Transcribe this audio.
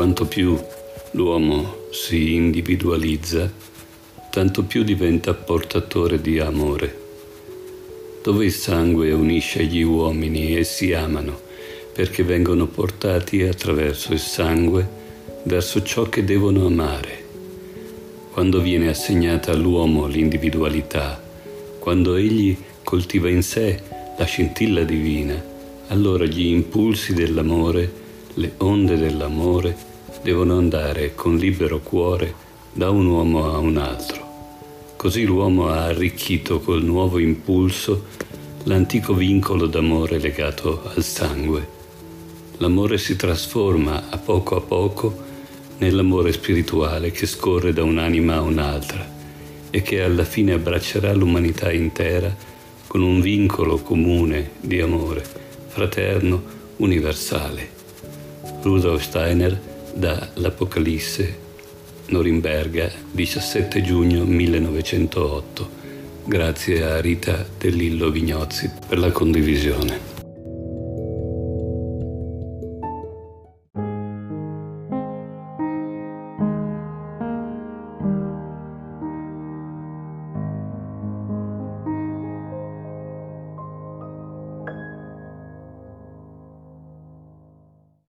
Quanto più l'uomo si individualizza, tanto più diventa portatore di amore. Dove il sangue unisce gli uomini e si amano, perché vengono portati attraverso il sangue verso ciò che devono amare. Quando viene assegnata all'uomo l'individualità, quando egli coltiva in sé la scintilla divina, allora gli impulsi dell'amore, le onde dell'amore, devono andare con libero cuore da un uomo a un altro. Così l'uomo ha arricchito col nuovo impulso l'antico vincolo d'amore legato al sangue. L'amore si trasforma a poco a poco nell'amore spirituale che scorre da un'anima a un'altra e che alla fine abbraccerà l'umanità intera con un vincolo comune di amore, fraterno, universale. Rudolf Steiner da L'Apocalisse Norimberga, 17 giugno 1908. Grazie a Rita Dell'Illo Vignozzi per la condivisione.